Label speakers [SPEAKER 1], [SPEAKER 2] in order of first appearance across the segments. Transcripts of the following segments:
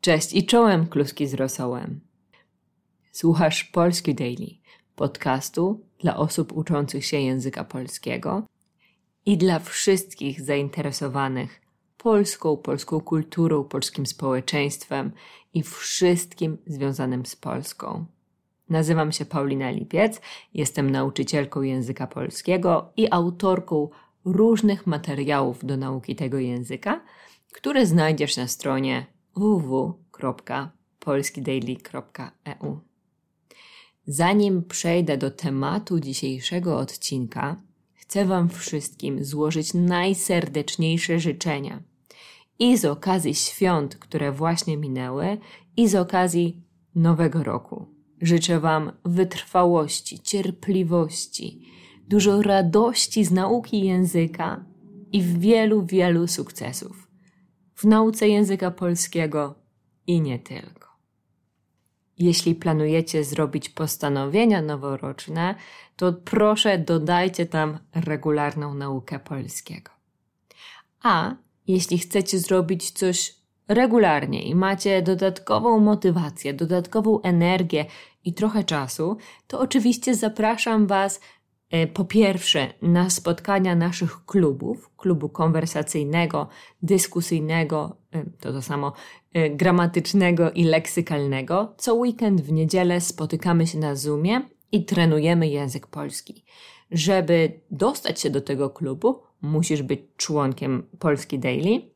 [SPEAKER 1] Cześć i czołem kluski z rosołem. Słuchasz Polski Daily, podcastu dla osób uczących się języka polskiego i dla wszystkich zainteresowanych polską, polską kulturą, polskim społeczeństwem i wszystkim związanym z Polską. Nazywam się Paulina Lipiec, jestem nauczycielką języka polskiego i autorką różnych materiałów do nauki tego języka, które znajdziesz na stronie www.polskidaily.eu. Zanim przejdę do tematu dzisiejszego odcinka, chcę Wam wszystkim złożyć najserdeczniejsze życzenia. I z okazji świąt, które właśnie minęły, i z okazji Nowego Roku. Życzę Wam wytrwałości, cierpliwości, dużo radości z nauki języka i wielu, wielu sukcesów w nauce języka polskiego i nie tylko. Jeśli planujecie zrobić postanowienia noworoczne, to proszę dodajcie tam regularną naukę polskiego. A jeśli chcecie zrobić coś regularnie i macie dodatkową motywację, dodatkową energię i trochę czasu, to oczywiście zapraszam Was po pierwsze na spotkania naszych klubów, klubu konwersacyjnego, dyskusyjnego, e, to to samo, e, gramatycznego i leksykalnego. Co weekend w niedzielę spotykamy się na Zoomie i trenujemy język polski. Żeby dostać się do tego klubu, musisz być członkiem Polski Daily.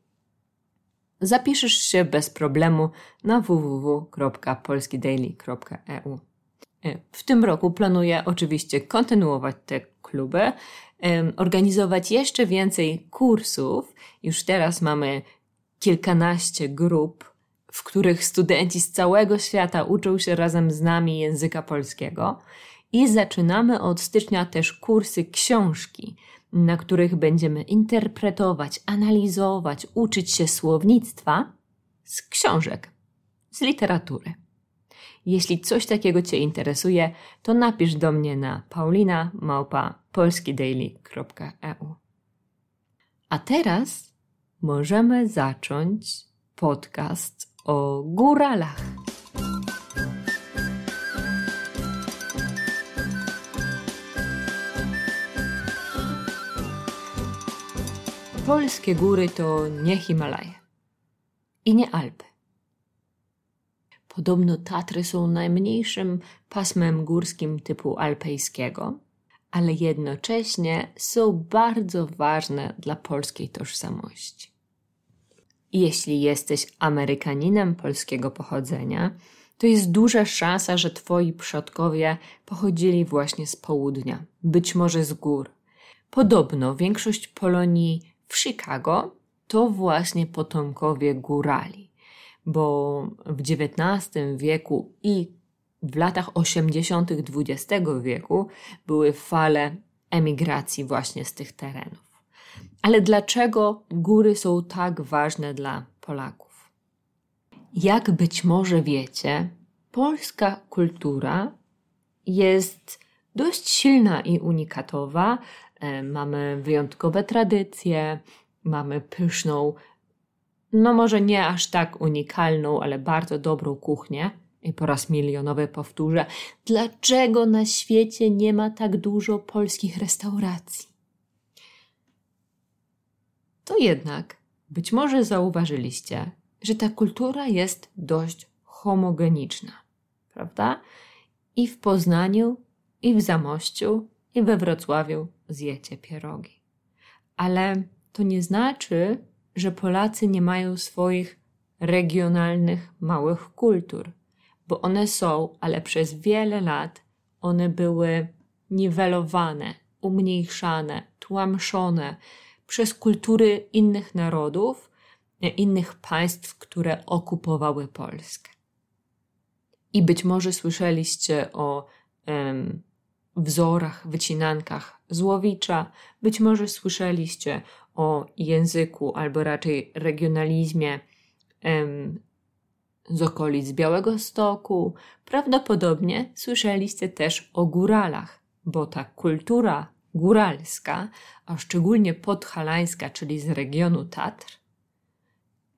[SPEAKER 1] Zapiszesz się bez problemu na www.polskidaily.eu. E, w tym roku planuję oczywiście kontynuować te kluby, organizować jeszcze więcej kursów. Już teraz mamy kilkanaście grup, w których studenci z całego świata uczą się razem z nami języka polskiego. I zaczynamy od stycznia też kursy książki, na których będziemy interpretować, analizować, uczyć się słownictwa z książek, z literatury. Jeśli coś takiego Cię interesuje, to napisz do mnie na paulina.polskidaily.eu. A teraz możemy zacząć podcast o góralach. Polskie góry to nie Himalaje i nie Alpy. Podobno Tatry są najmniejszym pasmem górskim typu alpejskiego, ale jednocześnie są bardzo ważne dla polskiej tożsamości. Jeśli jesteś Amerykaninem polskiego pochodzenia, to jest duża szansa, że twoi przodkowie pochodzili właśnie z południa, być może z gór. Podobno większość Polonii w Chicago to właśnie potomkowie górali bo w XIX wieku i w latach 80. XX wieku były fale emigracji właśnie z tych terenów. Ale dlaczego góry są tak ważne dla Polaków? Jak być może wiecie, polska kultura jest dość silna i unikatowa. E, mamy wyjątkowe tradycje, mamy pyszną no może nie aż tak unikalną, ale bardzo dobrą kuchnię. I po raz milionowy powtórzę, dlaczego na świecie nie ma tak dużo polskich restauracji? To jednak być może zauważyliście, że ta kultura jest dość homogeniczna, prawda? I w Poznaniu, i w Zamościu, i we Wrocławiu zjecie pierogi. Ale to nie znaczy, że Polacy nie mają swoich regionalnych małych kultur, bo one są, ale przez wiele lat one były niwelowane, umniejszane, tłamszone przez kultury innych narodów, e, innych państw, które okupowały Polskę. I być może słyszeliście o wzorach, wycinankach Złowicza, być może słyszeliście o języku, albo raczej regionalizmie em, z okolic Białego Stoku, prawdopodobnie słyszeliście też o góralach, bo ta kultura góralska, a szczególnie podhalańska, czyli z regionu Tatr,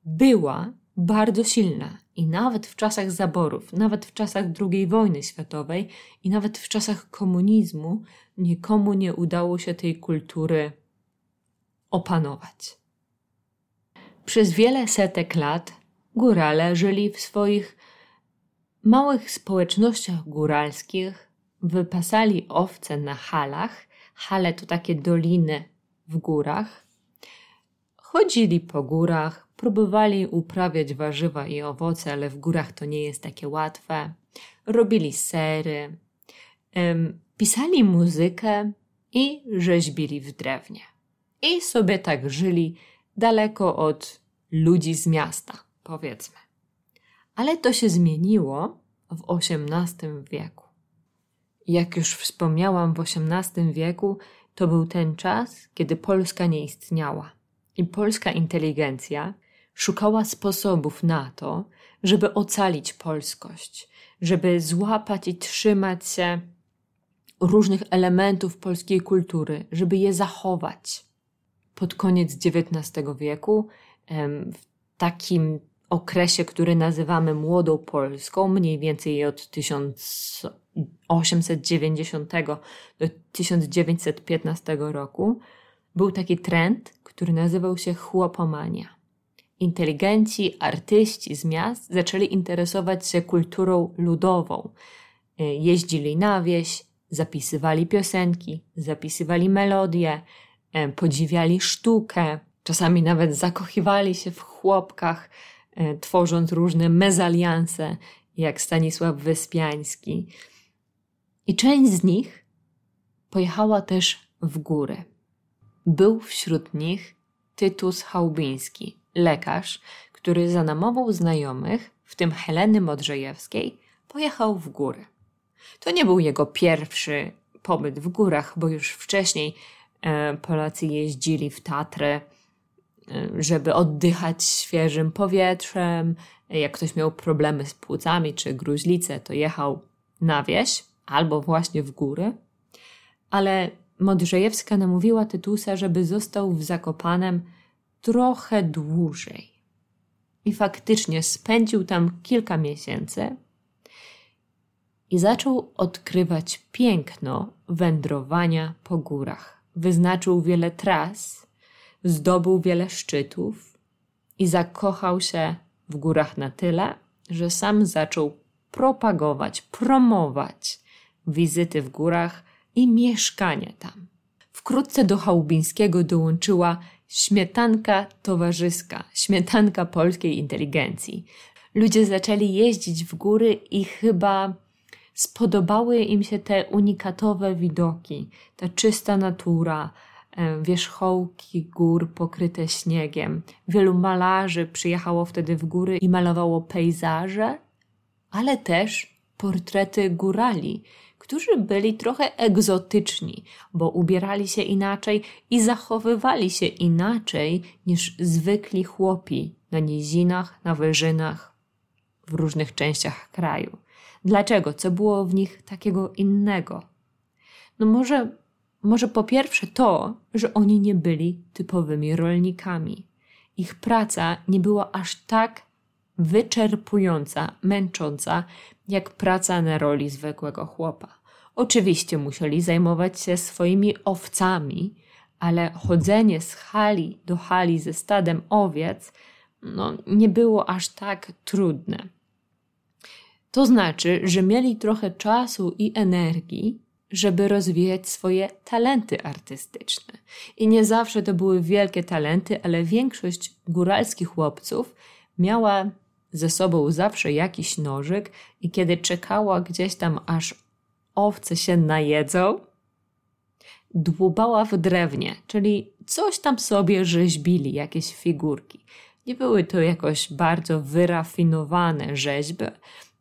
[SPEAKER 1] była bardzo silna i nawet w czasach zaborów, nawet w czasach II wojny światowej i nawet w czasach komunizmu nikomu nie udało się tej kultury opanować. Przez wiele setek lat górale żyli w swoich małych społecznościach góralskich, wypasali owce na halach. Hale to takie doliny w górach. Chodzili po górach, próbowali uprawiać warzywa i owoce, ale w górach to nie jest takie łatwe. Robili sery, pisali muzykę i rzeźbili w drewnie. I sobie tak żyli daleko od ludzi z miasta, powiedzmy. Ale to się zmieniło w XVIII wieku. Jak już wspomniałam, w XVIII wieku to był ten czas, kiedy Polska nie istniała. I polska inteligencja szukała sposobów na to, żeby ocalić polskość, żeby złapać i trzymać się różnych elementów polskiej kultury, żeby je zachować. Pod koniec XIX wieku, w takim okresie, który nazywamy Młodą Polską, mniej więcej od 1890 do 1915 roku, był taki trend, który nazywał się chłopomania. Inteligenci, artyści z miast zaczęli interesować się kulturą ludową. E, jeździli na wieś, zapisywali piosenki, zapisywali melodie, podziwiali sztukę, czasami nawet zakochiwali się w chłopkach, e, tworząc różne mezalianse, jak Stanisław Wyspiański. I część z nich pojechała też w górę. Był wśród nich Tytus Chałbiński, lekarz, który za namową znajomych, w tym Heleny Modrzejewskiej, pojechał w góry. To nie był jego pierwszy pobyt w górach, bo już wcześniej e, Polacy jeździli w Tatry, e, żeby oddychać świeżym powietrzem. Jak ktoś miał problemy z płucami czy gruźlicę, to jechał na wieś albo właśnie w góry. Ale Modrzejewska namówiła Tytusa, żeby został w Zakopanem trochę dłużej. I faktycznie spędził tam kilka miesięcy i zaczął odkrywać piękno wędrowania po górach. Wyznaczył wiele tras, zdobył wiele szczytów i zakochał się w górach na tyle, że sam zaczął propagować, promować wizyty w górach i mieszkanie tam. Wkrótce do Chałubińskiego dołączyła śmietanka towarzyska, śmietanka polskiej inteligencji. Ludzie zaczęli jeździć w góry i chyba spodobały im się te unikatowe widoki, ta czysta natura, e, wierzchołki gór pokryte śniegiem. Wielu malarzy przyjechało wtedy w góry i malowało pejzaże, ale też portrety górali, którzy byli trochę egzotyczni, bo ubierali się inaczej i zachowywali się inaczej niż zwykli chłopi na nizinach, na wyżynach, w różnych częściach kraju. Dlaczego? Co było w nich takiego innego? No może, może po pierwsze to, że oni nie byli typowymi rolnikami. Ich praca nie była aż tak wyczerpująca, męcząca, jak praca na roli zwykłego chłopa. Oczywiście musieli zajmować się swoimi owcami, ale chodzenie z hali do hali ze stadem owiec no, nie było aż tak trudne. To znaczy, że mieli trochę czasu i energii, żeby rozwijać swoje talenty artystyczne. I nie zawsze to były wielkie talenty, ale większość góralskich chłopców miała ze sobą zawsze jakiś nożyk i kiedy czekała gdzieś tam aż owce się najedzą, dłubała w drewnie, czyli coś tam sobie rzeźbili, jakieś figurki. Nie były to jakoś bardzo wyrafinowane rzeźby,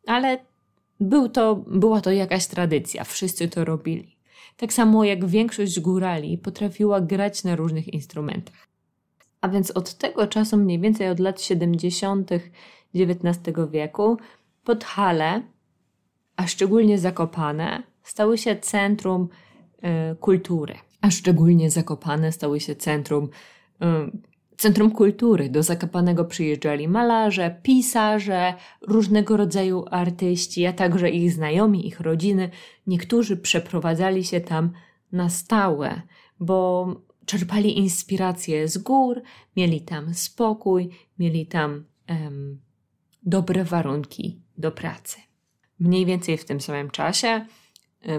[SPEAKER 1] ale był to, była to jakaś tradycja, wszyscy to robili. Tak samo jak większość górali potrafiła grać na różnych instrumentach. A więc od tego czasu, mniej więcej od lat 70. XIX wieku, Podhale, a szczególnie Zakopane, stały się centrum y, kultury, a szczególnie Zakopane stały się centrum y, Centrum Kultury. Do Zakopanego przyjeżdżali malarze, pisarze, różnego rodzaju artyści, a także ich znajomi, ich rodziny. Niektórzy przeprowadzali się tam na stałe, bo czerpali inspirację z gór, mieli tam spokój, mieli tam um, dobre warunki do pracy. Mniej więcej w tym samym czasie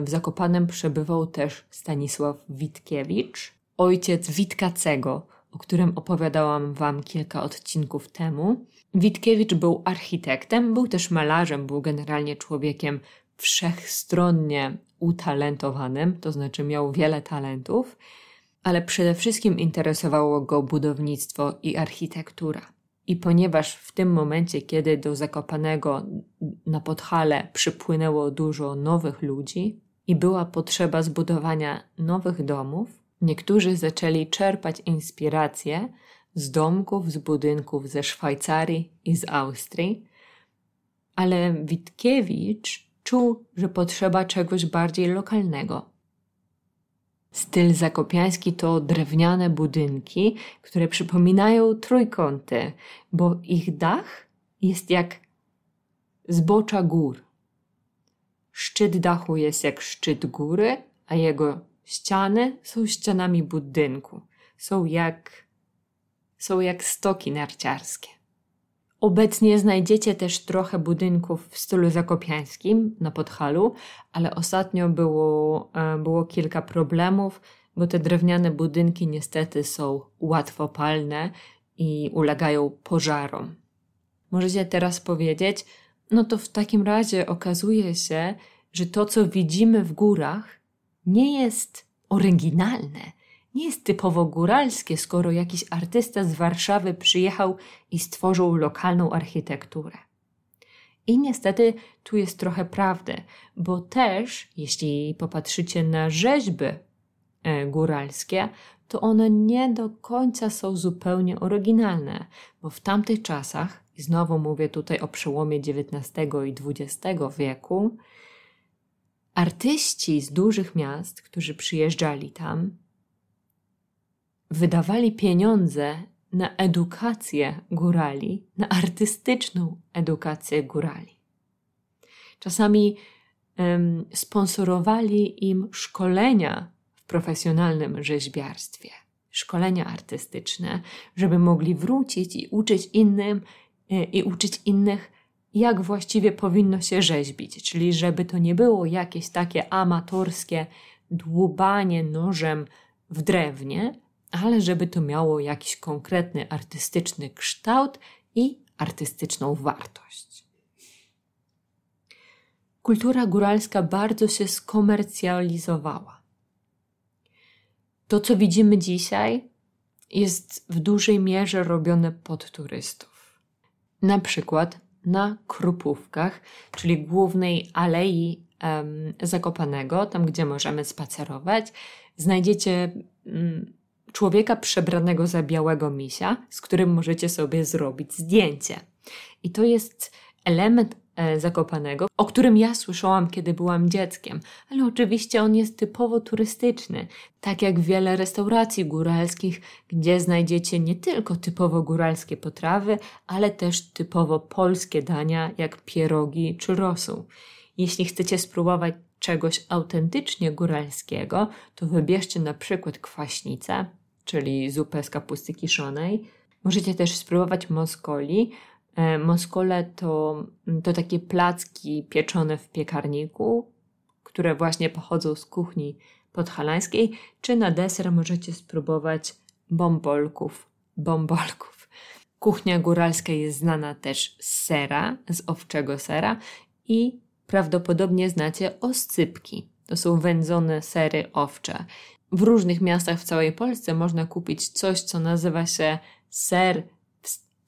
[SPEAKER 1] w Zakopanem przebywał też Stanisław Witkiewicz, ojciec Witkacego, o którym opowiadałam Wam kilka odcinków temu. Witkiewicz był architektem, był też malarzem, był generalnie człowiekiem wszechstronnie utalentowanym, to znaczy miał wiele talentów, ale przede wszystkim interesowało go budownictwo i architektura. I ponieważ w tym momencie, kiedy do Zakopanego na Podhale przypłynęło dużo nowych ludzi i była potrzeba zbudowania nowych domów, niektórzy zaczęli czerpać inspirację z domków, z budynków ze Szwajcarii i z Austrii, ale Witkiewicz czuł, że potrzeba czegoś bardziej lokalnego. Styl zakopiański to drewniane budynki, które przypominają trójkąty, bo ich dach jest jak zbocza gór. Szczyt dachu jest jak szczyt góry, a jego ściany są ścianami budynku. Są jak, są jak stoki narciarskie. Obecnie znajdziecie też trochę budynków w stylu zakopiańskim na Podhalu, ale ostatnio było, e, było kilka problemów, bo te drewniane budynki niestety są łatwopalne i ulegają pożarom. Możecie teraz powiedzieć, no to w takim razie okazuje się, że to, co widzimy w górach, nie jest oryginalne, nie jest typowo góralskie, skoro jakiś artysta z Warszawy przyjechał i stworzył lokalną architekturę. I niestety tu jest trochę prawdy, bo też, jeśli popatrzycie na rzeźby e, góralskie, to one nie do końca są zupełnie oryginalne, bo w tamtych czasach, i znowu mówię tutaj o przełomie XIX i XX wieku, artyści z dużych miast, którzy przyjeżdżali tam, wydawali pieniądze na edukację górali, na artystyczną edukację górali. Czasami sponsorowali im szkolenia w profesjonalnym rzeźbiarstwie, szkolenia artystyczne, żeby mogli wrócić i uczyć innym e, i uczyć innych, jak właściwie powinno się rzeźbić, czyli żeby to nie było jakieś takie amatorskie dłubanie nożem w drewnie, ale żeby to miało jakiś konkretny artystyczny kształt i artystyczną wartość. Kultura góralska bardzo się skomercjalizowała. To, co widzimy dzisiaj, jest w dużej mierze robione pod turystów. Na przykład na Krupówkach, czyli głównej alei um, Zakopanego, tam gdzie możemy spacerować, znajdziecie um, człowieka przebranego za białego misia, z którym możecie sobie zrobić zdjęcie. I to jest element Zakopanego, o którym ja słyszałam, kiedy byłam dzieckiem, ale oczywiście on jest typowo turystyczny, tak jak wiele restauracji góralskich, gdzie znajdziecie nie tylko typowo góralskie potrawy, ale też typowo polskie dania, jak pierogi czy rosół. Jeśli chcecie spróbować czegoś autentycznie góralskiego, to wybierzcie na przykład kwaśnicę, czyli zupę z kapusty kiszonej. Możecie też spróbować moskoli. E, moskole to, to takie placki pieczone w piekarniku, które właśnie pochodzą z kuchni podhalańskiej, czy na deser możecie spróbować bombolków. Bombolków. Kuchnia góralska jest znana też z sera, z owczego sera i prawdopodobnie znacie oscypki. To są wędzone sery owcze. W różnych miastach w całej Polsce można kupić coś, co nazywa się ser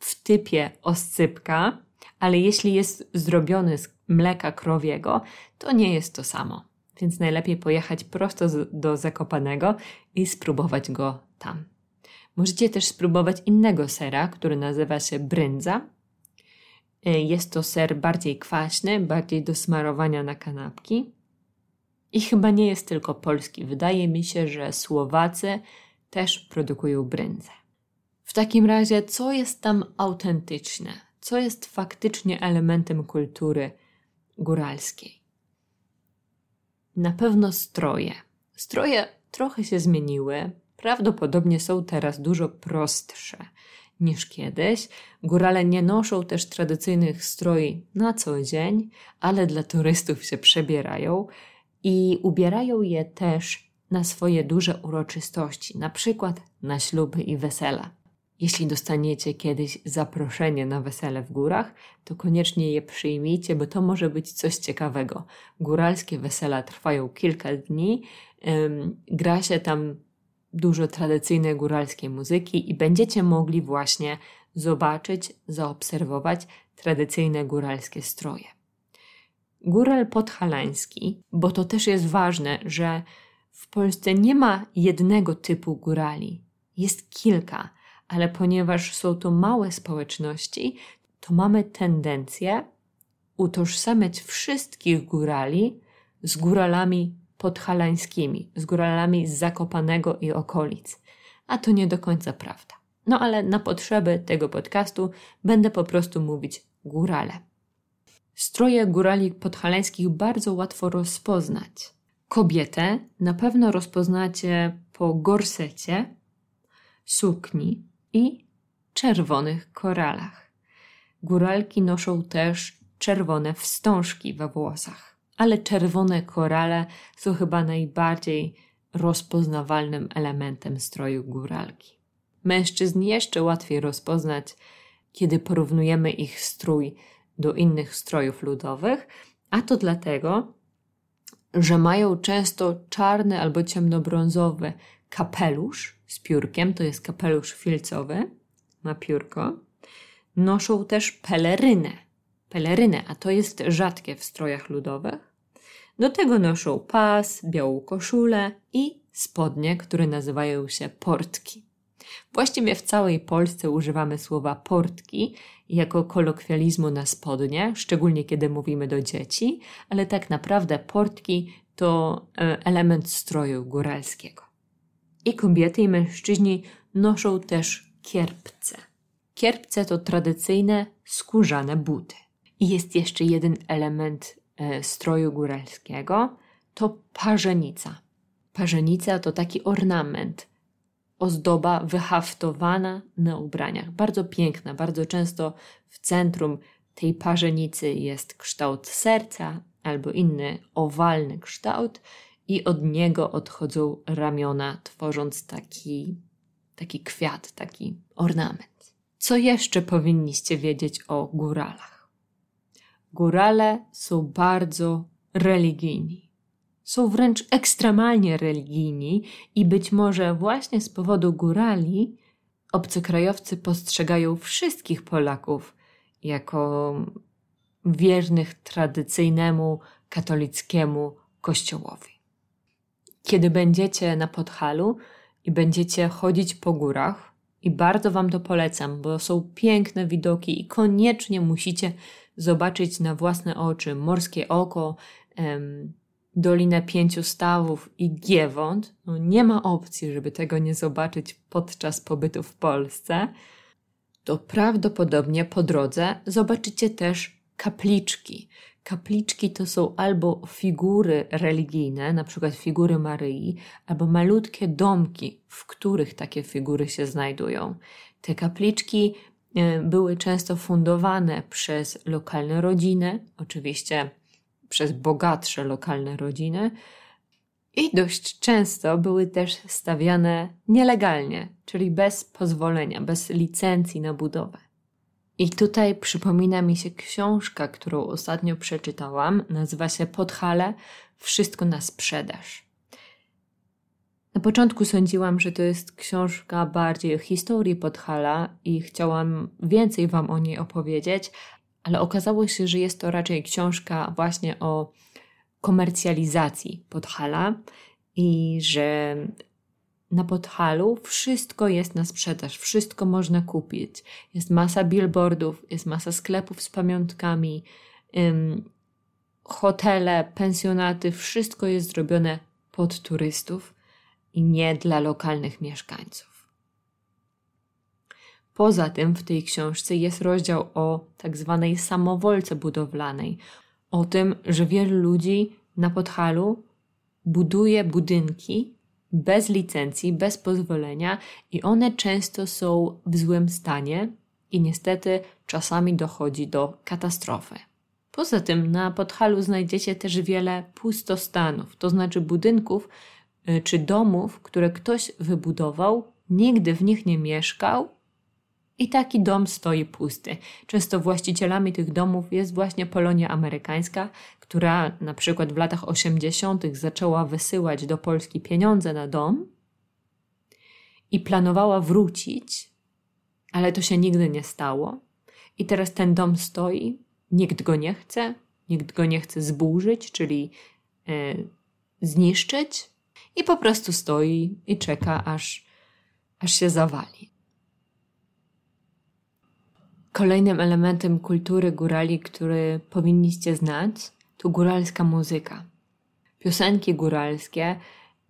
[SPEAKER 1] w, typie oscypka, ale jeśli jest zrobiony z mleka krowiego, to nie jest to samo. Więc najlepiej pojechać prosto do Zakopanego i spróbować go tam. Możecie też spróbować innego sera, który nazywa się bryndza. E, jest to ser bardziej kwaśny, bardziej do smarowania na kanapki. I chyba nie jest tylko polski. Wydaje mi się, że Słowacy też produkują brędzę. W takim razie, co jest tam autentyczne? Co jest faktycznie elementem kultury góralskiej? Na pewno stroje. Stroje trochę się zmieniły, prawdopodobnie są teraz dużo prostsze niż kiedyś. Górale nie noszą też tradycyjnych stroi na co dzień, ale dla turystów się przebierają i ubierają je też na swoje duże uroczystości, na przykład na śluby i wesela. Jeśli dostaniecie kiedyś zaproszenie na wesele w górach, to koniecznie je przyjmijcie, bo to może być coś ciekawego. Góralskie wesela trwają kilka dni, gra się tam dużo tradycyjnej góralskiej muzyki i będziecie mogli właśnie zobaczyć, zaobserwować tradycyjne góralskie stroje. Góral podhalański, bo to też jest ważne, że w Polsce nie ma jednego typu górali, jest kilka, ale ponieważ są to małe społeczności, to mamy tendencję utożsamiać wszystkich górali z góralami podhalańskimi, z góralami z Zakopanego i okolic. A to nie do końca prawda. No ale na potrzeby tego podcastu będę po prostu mówić górale. Stroje górali podhalańskich bardzo łatwo rozpoznać. Kobietę na pewno rozpoznacie po gorsecie, sukni i czerwonych koralach. Góralki noszą też czerwone wstążki we włosach ale czerwone korale są chyba najbardziej rozpoznawalnym elementem stroju góralki. Mężczyzn jeszcze łatwiej rozpoznać, kiedy porównujemy ich strój do innych strojów ludowych, a to dlatego, że mają często czarny albo ciemnobrązowy kapelusz z piórkiem, to jest kapelusz filcowy, ma piórko. Noszą też pelerynę, pelerynę, a to jest rzadkie w strojach ludowych. Do tego noszą pas, białą koszulę i spodnie, które nazywają się portki. Właściwie w całej Polsce używamy słowa portki jako kolokwializmu na spodnie, szczególnie kiedy mówimy do dzieci, ale tak naprawdę portki to e, element stroju góralskiego. I kobiety i mężczyźni noszą też kierpce. Kierpce to tradycyjne skórzane buty. I jest jeszcze jeden element E, stroju góralskiego, to parzenica. Parzenica to taki ornament, ozdoba wyhaftowana na ubraniach. Bardzo piękna, bardzo często w centrum tej parzenicy jest kształt serca albo inny owalny kształt i od niego odchodzą ramiona, tworząc taki, taki kwiat, taki ornament. Co jeszcze powinniście wiedzieć o góralach? Górale są bardzo religijni. Są wręcz ekstremalnie religijni i być może właśnie z powodu górali obcokrajowcy postrzegają wszystkich Polaków jako wiernych tradycyjnemu katolickiemu kościołowi. Kiedy będziecie na Podhalu i będziecie chodzić po górach, i bardzo Wam to polecam, bo są piękne widoki i koniecznie musicie zobaczyć na własne oczy Morskie Oko, em, Dolinę Pięciu Stawów i Giewont, no nie ma opcji, żeby tego nie zobaczyć podczas pobytu w Polsce, to prawdopodobnie po drodze zobaczycie też kapliczki. Kapliczki to są albo figury religijne, na przykład figury Maryi, albo malutkie domki, w których takie figury się znajdują. Te kapliczki E, były często fundowane przez lokalne rodziny, oczywiście przez bogatsze lokalne rodziny, i dość często były też stawiane nielegalnie, czyli bez pozwolenia, bez licencji na budowę. I tutaj przypomina mi się książka, którą ostatnio przeczytałam. Nazywa się Podhale Wszystko na sprzedaż. Na początku sądziłam, że to jest książka bardziej o historii Podhala i chciałam więcej Wam o niej opowiedzieć, ale okazało się, że jest to raczej książka właśnie o komercjalizacji Podhala i że na Podhalu wszystko jest na sprzedaż, wszystko można kupić. Jest masa billboardów, jest masa sklepów z pamiątkami, ym, hotele, pensjonaty, wszystko jest zrobione pod turystów i nie dla lokalnych mieszkańców. Poza tym w tej książce jest rozdział o tak zwanej samowolce budowlanej, o tym, że wielu ludzi na Podhalu buduje budynki bez licencji, bez pozwolenia i one często są w złym stanie i niestety czasami dochodzi do katastrofy. Poza tym na Podhalu znajdziecie też wiele pustostanów, to znaczy budynków y, czy domów, które ktoś wybudował, nigdy w nich nie mieszkał i taki dom stoi pusty. Często właścicielami tych domów jest właśnie Polonia Amerykańska, która na przykład w latach 80. zaczęła wysyłać do Polski pieniądze na dom i planowała wrócić, ale to się nigdy nie stało. I teraz ten dom stoi, nikt go nie chce, nikt go nie chce zburzyć, czyli e, zniszczyć, i po prostu stoi i czeka, aż, aż się zawali. Kolejnym elementem kultury górali, który powinniście znać, to góralska muzyka. Piosenki góralskie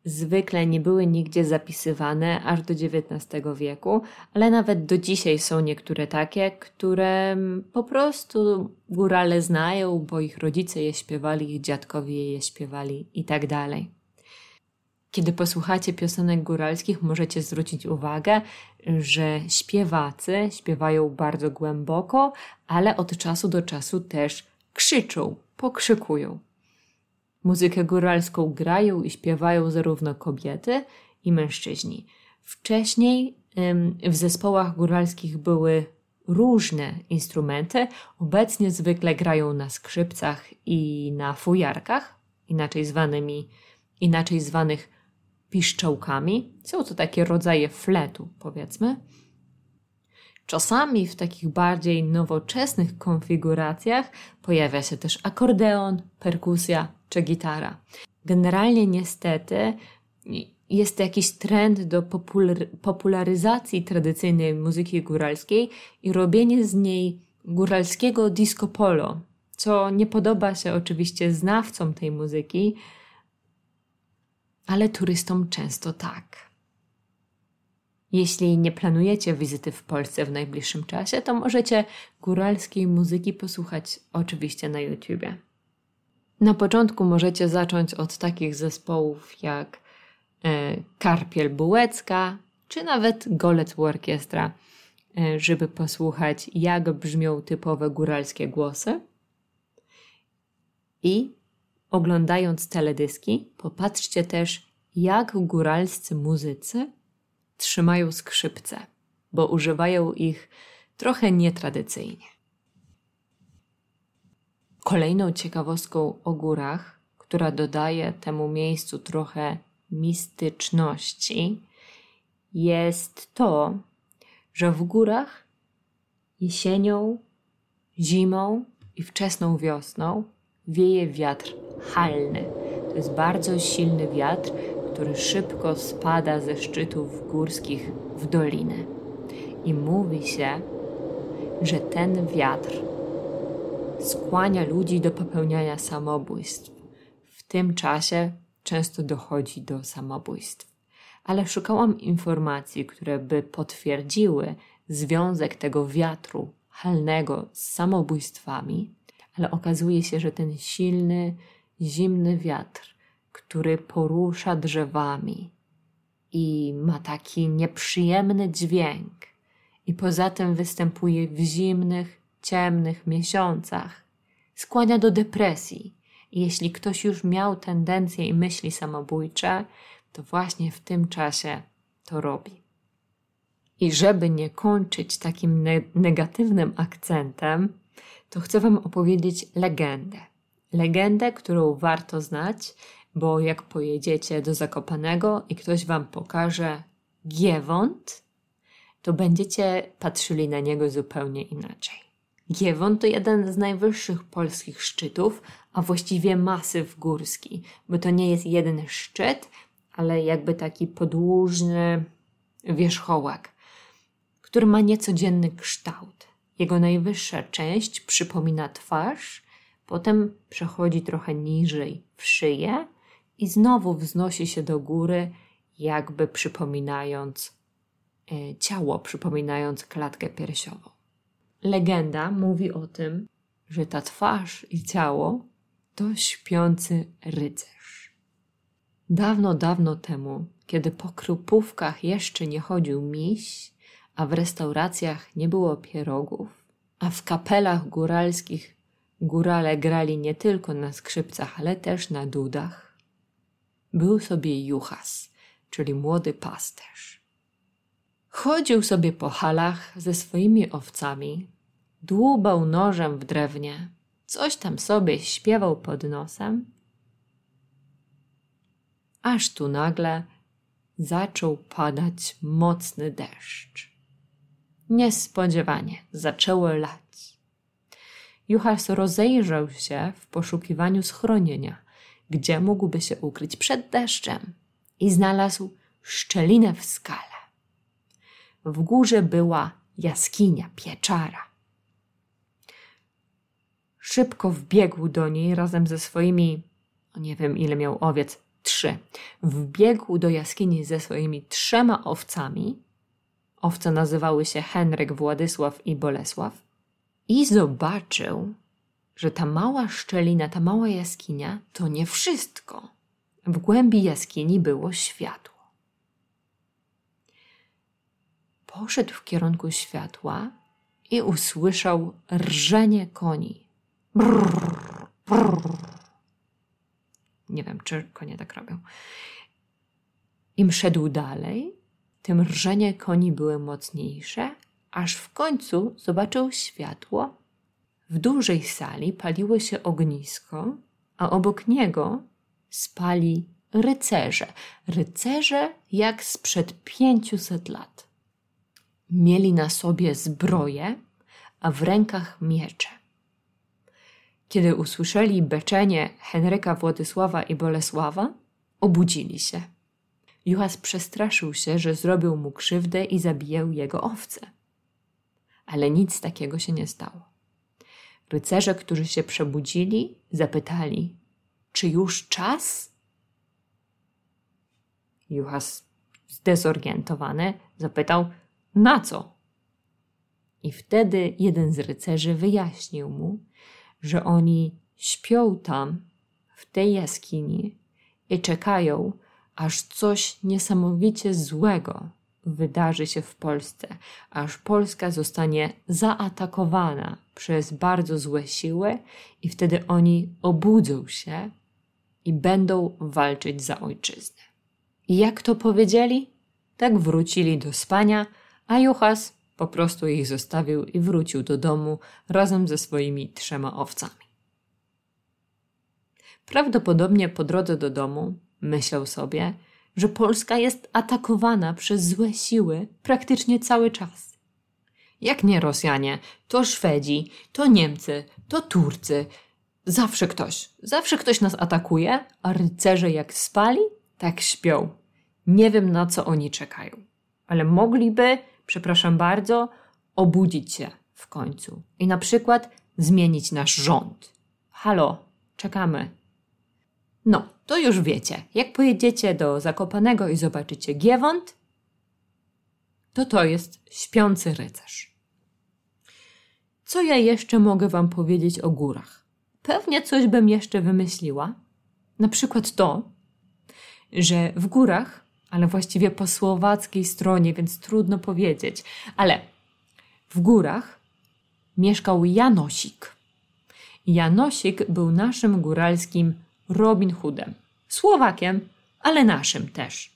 [SPEAKER 1] zwykle nie były nigdzie zapisywane aż do XIX wieku, ale nawet do dzisiaj są niektóre takie, które po prostu górale znają, bo ich rodzice je śpiewali, ich dziadkowie je śpiewali i tak. Kiedy posłuchacie piosenek góralskich, możecie zwrócić uwagę, że śpiewacy śpiewają bardzo głęboko, ale od czasu do czasu też krzyczą, pokrzykują. Muzykę góralską grają i śpiewają zarówno kobiety i mężczyźni. Wcześniej w zespołach góralskich były różne instrumenty. Obecnie zwykle grają na skrzypcach i na fujarkach, inaczej zwanymi, inaczej zwanych piszczołkami. Są to takie rodzaje fletu, powiedzmy. Czasami w takich bardziej nowoczesnych konfiguracjach pojawia się też akordeon, perkusja czy gitara. Generalnie niestety jest jakiś trend do popularyzacji tradycyjnej muzyki góralskiej i robienie z niej góralskiego disco polo, co nie podoba się oczywiście znawcom tej muzyki, ale turystom często tak. Jeśli nie planujecie wizyty w Polsce w najbliższym czasie, to możecie góralskiej muzyki posłuchać oczywiście na YouTubie. Na początku możecie zacząć od takich zespołów jak e, Karpiel Bułecka, czy nawet Golec Orkiestra, e, żeby posłuchać, jak brzmią typowe góralskie głosy. I oglądając teledyski, popatrzcie też, jak góralscy muzycy trzymają skrzypce, bo używają ich trochę nietradycyjnie. Kolejną ciekawostką o górach, która dodaje temu miejscu trochę mistyczności, jest to, że w górach jesienią, zimą i wczesną wiosną wieje wiatr halny. To jest bardzo silny wiatr, który szybko spada ze szczytów górskich w dolinę. I mówi się, że ten wiatr skłania ludzi do popełniania samobójstw. W tym czasie często dochodzi do samobójstw. Ale szukałam informacji, które by potwierdziły związek tego wiatru halnego z samobójstwami, ale okazuje się, że ten silny, zimny wiatr, który porusza drzewami i ma taki nieprzyjemny dźwięk, i poza tym występuje w zimnych, ciemnych miesiącach, skłania do depresji. I jeśli ktoś już miał tendencje i myśli samobójcze, to właśnie w tym czasie to robi. I żeby nie kończyć takim ne negatywnym akcentem, to chcę Wam opowiedzieć legendę. Legendę, którą warto znać, bo jak pojedziecie do Zakopanego i ktoś Wam pokaże Giewont, to będziecie patrzyli na niego zupełnie inaczej. Giewont to jeden z najwyższych polskich szczytów, a właściwie masyw górski, bo to nie jest jeden szczyt, ale jakby taki podłużny wierzchołek, który ma niecodzienny kształt. Jego najwyższa część przypomina twarz, potem przechodzi trochę niżej w szyję i znowu wznosi się do góry, jakby przypominając e, ciało przypominające klatkę piersiową. Legenda mówi o tym, że ta twarz i ciało to śpiący rycerz. Dawno, dawno temu, kiedy po krupówkach jeszcze nie chodził miś, a w restauracjach nie było pierogów, a w kapelach góralskich górale grali nie tylko na skrzypcach, ale też na dudach, był sobie Juchas, czyli młody pasterz. Chodził sobie po halach ze swoimi owcami, dłubał nożem w drewnie, coś tam sobie śpiewał pod nosem, aż tu nagle zaczął padać mocny deszcz. Niespodziewanie zaczęło lać. Juchas rozejrzał się w poszukiwaniu schronienia, gdzie mógłby się ukryć przed deszczem i znalazł szczelinę w skale. W górze była jaskinia pieczara. Szybko wbiegł do niej razem ze swoimi, nie wiem ile miał owiec, trzy. Wbiegł do jaskini ze swoimi trzema owcami. Owce nazywały się Henryk, Władysław i Bolesław. I zobaczył, że ta mała szczelina, ta mała jaskinia to nie wszystko. W głębi jaskini było światło. Poszedł w kierunku światła i usłyszał rżenie koni. Brrr, brrr. Nie wiem, czy konie tak robią. Im szedł dalej, tym rżenie koni były mocniejsze, aż w końcu zobaczył światło. W dużej sali paliło się ognisko, a obok niego spali rycerze. Rycerze jak sprzed pięciuset lat. Mieli na sobie zbroje, a w rękach miecze. Kiedy usłyszeli beczenie Henryka Władysława i Bolesława, obudzili się. Juchas przestraszył się, że zrobił mu krzywdę i zabijał jego owce. Ale nic takiego się nie stało. Rycerze, którzy się przebudzili, zapytali: Czy już czas? Juchas, zdezorientowany, zapytał: Na co? I wtedy jeden z rycerzy wyjaśnił mu, że oni śpią tam, w tej jaskini i czekają, aż coś niesamowicie złego wydarzy się w Polsce, aż Polska zostanie zaatakowana przez bardzo złe siły, i wtedy oni obudzą się i będą walczyć za ojczyznę. I jak to powiedzieli? Tak wrócili do spania, a Juchas po prostu ich zostawił i wrócił do domu razem ze swoimi trzema owcami. Prawdopodobnie po drodze do domu myślał sobie, że Polska jest atakowana przez złe siły praktycznie cały czas. Jak nie Rosjanie, to Szwedzi, to Niemcy, to Turcy. Zawsze ktoś, zawsze ktoś nas atakuje, a rycerze jak spali, tak śpią. Nie wiem na co oni czekają, ale mogliby przepraszam bardzo, obudzić się w końcu i na przykład zmienić nasz rząd. Halo, czekamy. No, to już wiecie. Jak pojedziecie do Zakopanego i zobaczycie Giewont, to to jest śpiący rycerz. Co ja jeszcze mogę Wam powiedzieć o górach? Pewnie coś bym jeszcze wymyśliła. Na przykład to, że w górach ale właściwie po słowackiej stronie, więc trudno powiedzieć. Ale w górach mieszkał Janosik. Janosik był naszym góralskim Robin Hoodem. Słowakiem, ale naszym też.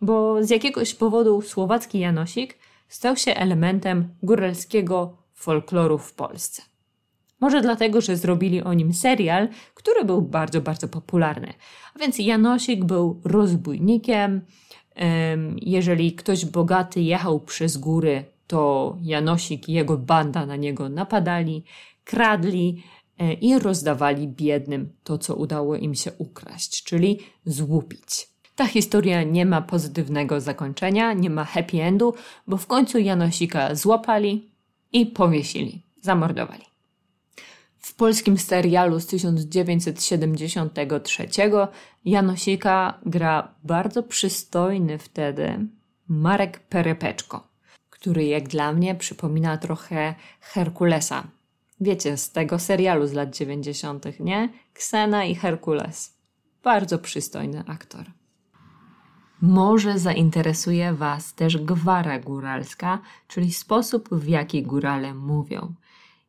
[SPEAKER 1] Bo z jakiegoś powodu słowacki Janosik stał się elementem góralskiego folkloru w Polsce. Może dlatego, że zrobili o nim serial, który był bardzo, bardzo popularny. A więc Janosik był rozbójnikiem, jeżeli ktoś bogaty jechał przez góry, to Janosik i jego banda na niego napadali, kradli i rozdawali biednym to, co udało im się ukraść, czyli złupić. Ta historia nie ma pozytywnego zakończenia, nie ma happy endu, bo w końcu Janosika złapali i powiesili, zamordowali. W polskim serialu z 1973 Janosika gra bardzo przystojny wtedy Marek Perepeczko. który jak dla mnie przypomina trochę Herkulesa. Wiecie, z tego serialu z lat 90., nie? Ksena i Herkules. Bardzo przystojny aktor. Może zainteresuje Was też gwara góralska, czyli sposób, w jaki górale mówią.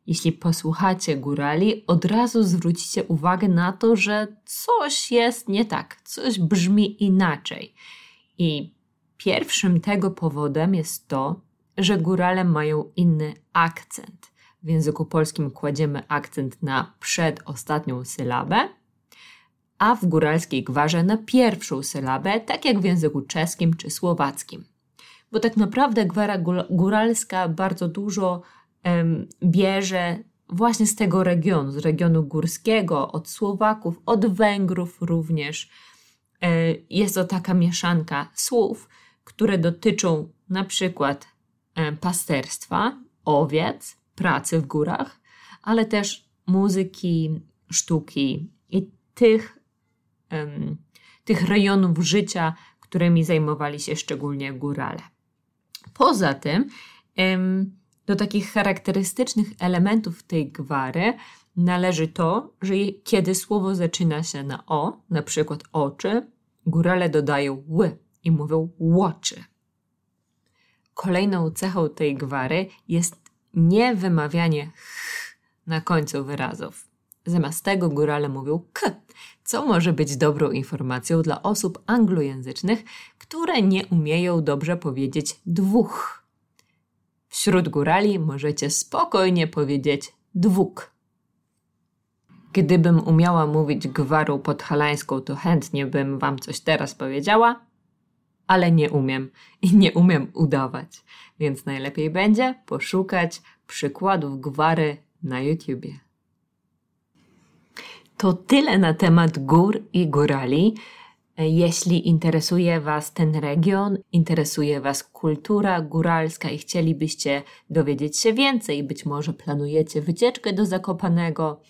[SPEAKER 1] Jeśli posłuchacie górali, od razu zwrócicie uwagę na to, że coś jest nie tak, coś brzmi inaczej. I pierwszym tego powodem jest to, że górale mają inny akcent. W języku polskim kładziemy akcent na przedostatnią sylabę, a w góralskiej gwarze na pierwszą sylabę, tak jak w języku czeskim czy słowackim. Bo tak naprawdę gwara góralska bardzo dużo um, bierze właśnie z tego regionu, z regionu górskiego, od Słowaków, od Węgrów również. E, jest to taka mieszanka słów, które dotyczą na przykład e, pasterstwa, owiec, pracy w górach, ale też muzyki, sztuki i tych tych rejonów życia, którymi zajmowali się szczególnie górale. Poza tym, do takich charakterystycznych elementów tej gwary należy to, że kiedy słowo zaczyna się na o, na przykład oczy, górale dodają ły i mówią łoczy. Kolejną cechą tej gwary jest niewymawianie ch na końcu wyrazów. Zamiast tego górale mówią k, co może być dobrą informacją dla osób anglojęzycznych, które nie umieją dobrze powiedzieć dwóch. Wśród górali możecie spokojnie powiedzieć dwóch. Gdybym umiała mówić gwarą podhalańską, to chętnie bym wam coś teraz powiedziała, ale nie umiem i nie umiem udawać, więc najlepiej będzie poszukać przykładów gwary na YouTubie. To tyle na temat gór i górali. Jeśli interesuje Was ten region, interesuje Was kultura góralska i chcielibyście dowiedzieć się więcej, być może planujecie wycieczkę do Zakopanego,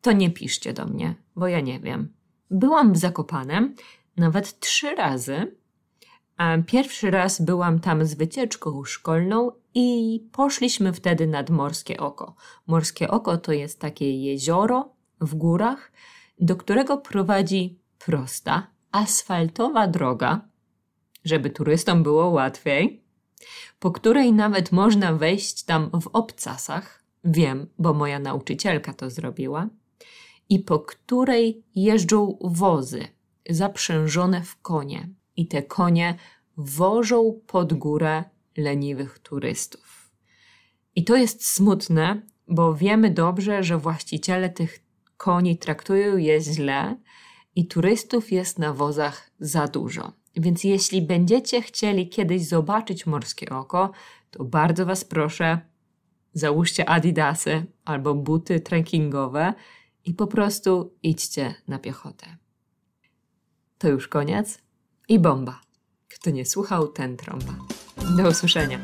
[SPEAKER 1] to nie piszcie do mnie, bo ja nie wiem. Byłam w Zakopanem nawet trzy razy. Pierwszy raz byłam tam z wycieczką szkolną i poszliśmy wtedy nad Morskie Oko. Morskie Oko to jest takie jezioro w górach, do którego prowadzi prosta, asfaltowa droga, żeby turystom było łatwiej, po której nawet można wejść tam w obcasach. Wiem, bo moja nauczycielka to zrobiła. I po której jeżdżą wozy zaprzężone w konie. I te konie wożą pod górę leniwych turystów. I to jest smutne, bo wiemy dobrze, że właściciele tych koni traktują je źle i turystów jest na wozach za dużo. Więc jeśli będziecie chcieli kiedyś zobaczyć morskie oko, to bardzo Was proszę, załóżcie adidasy albo buty trekkingowe i po prostu idźcie na piechotę. To już koniec i bomba. Kto nie słuchał, ten trąba. Do usłyszenia.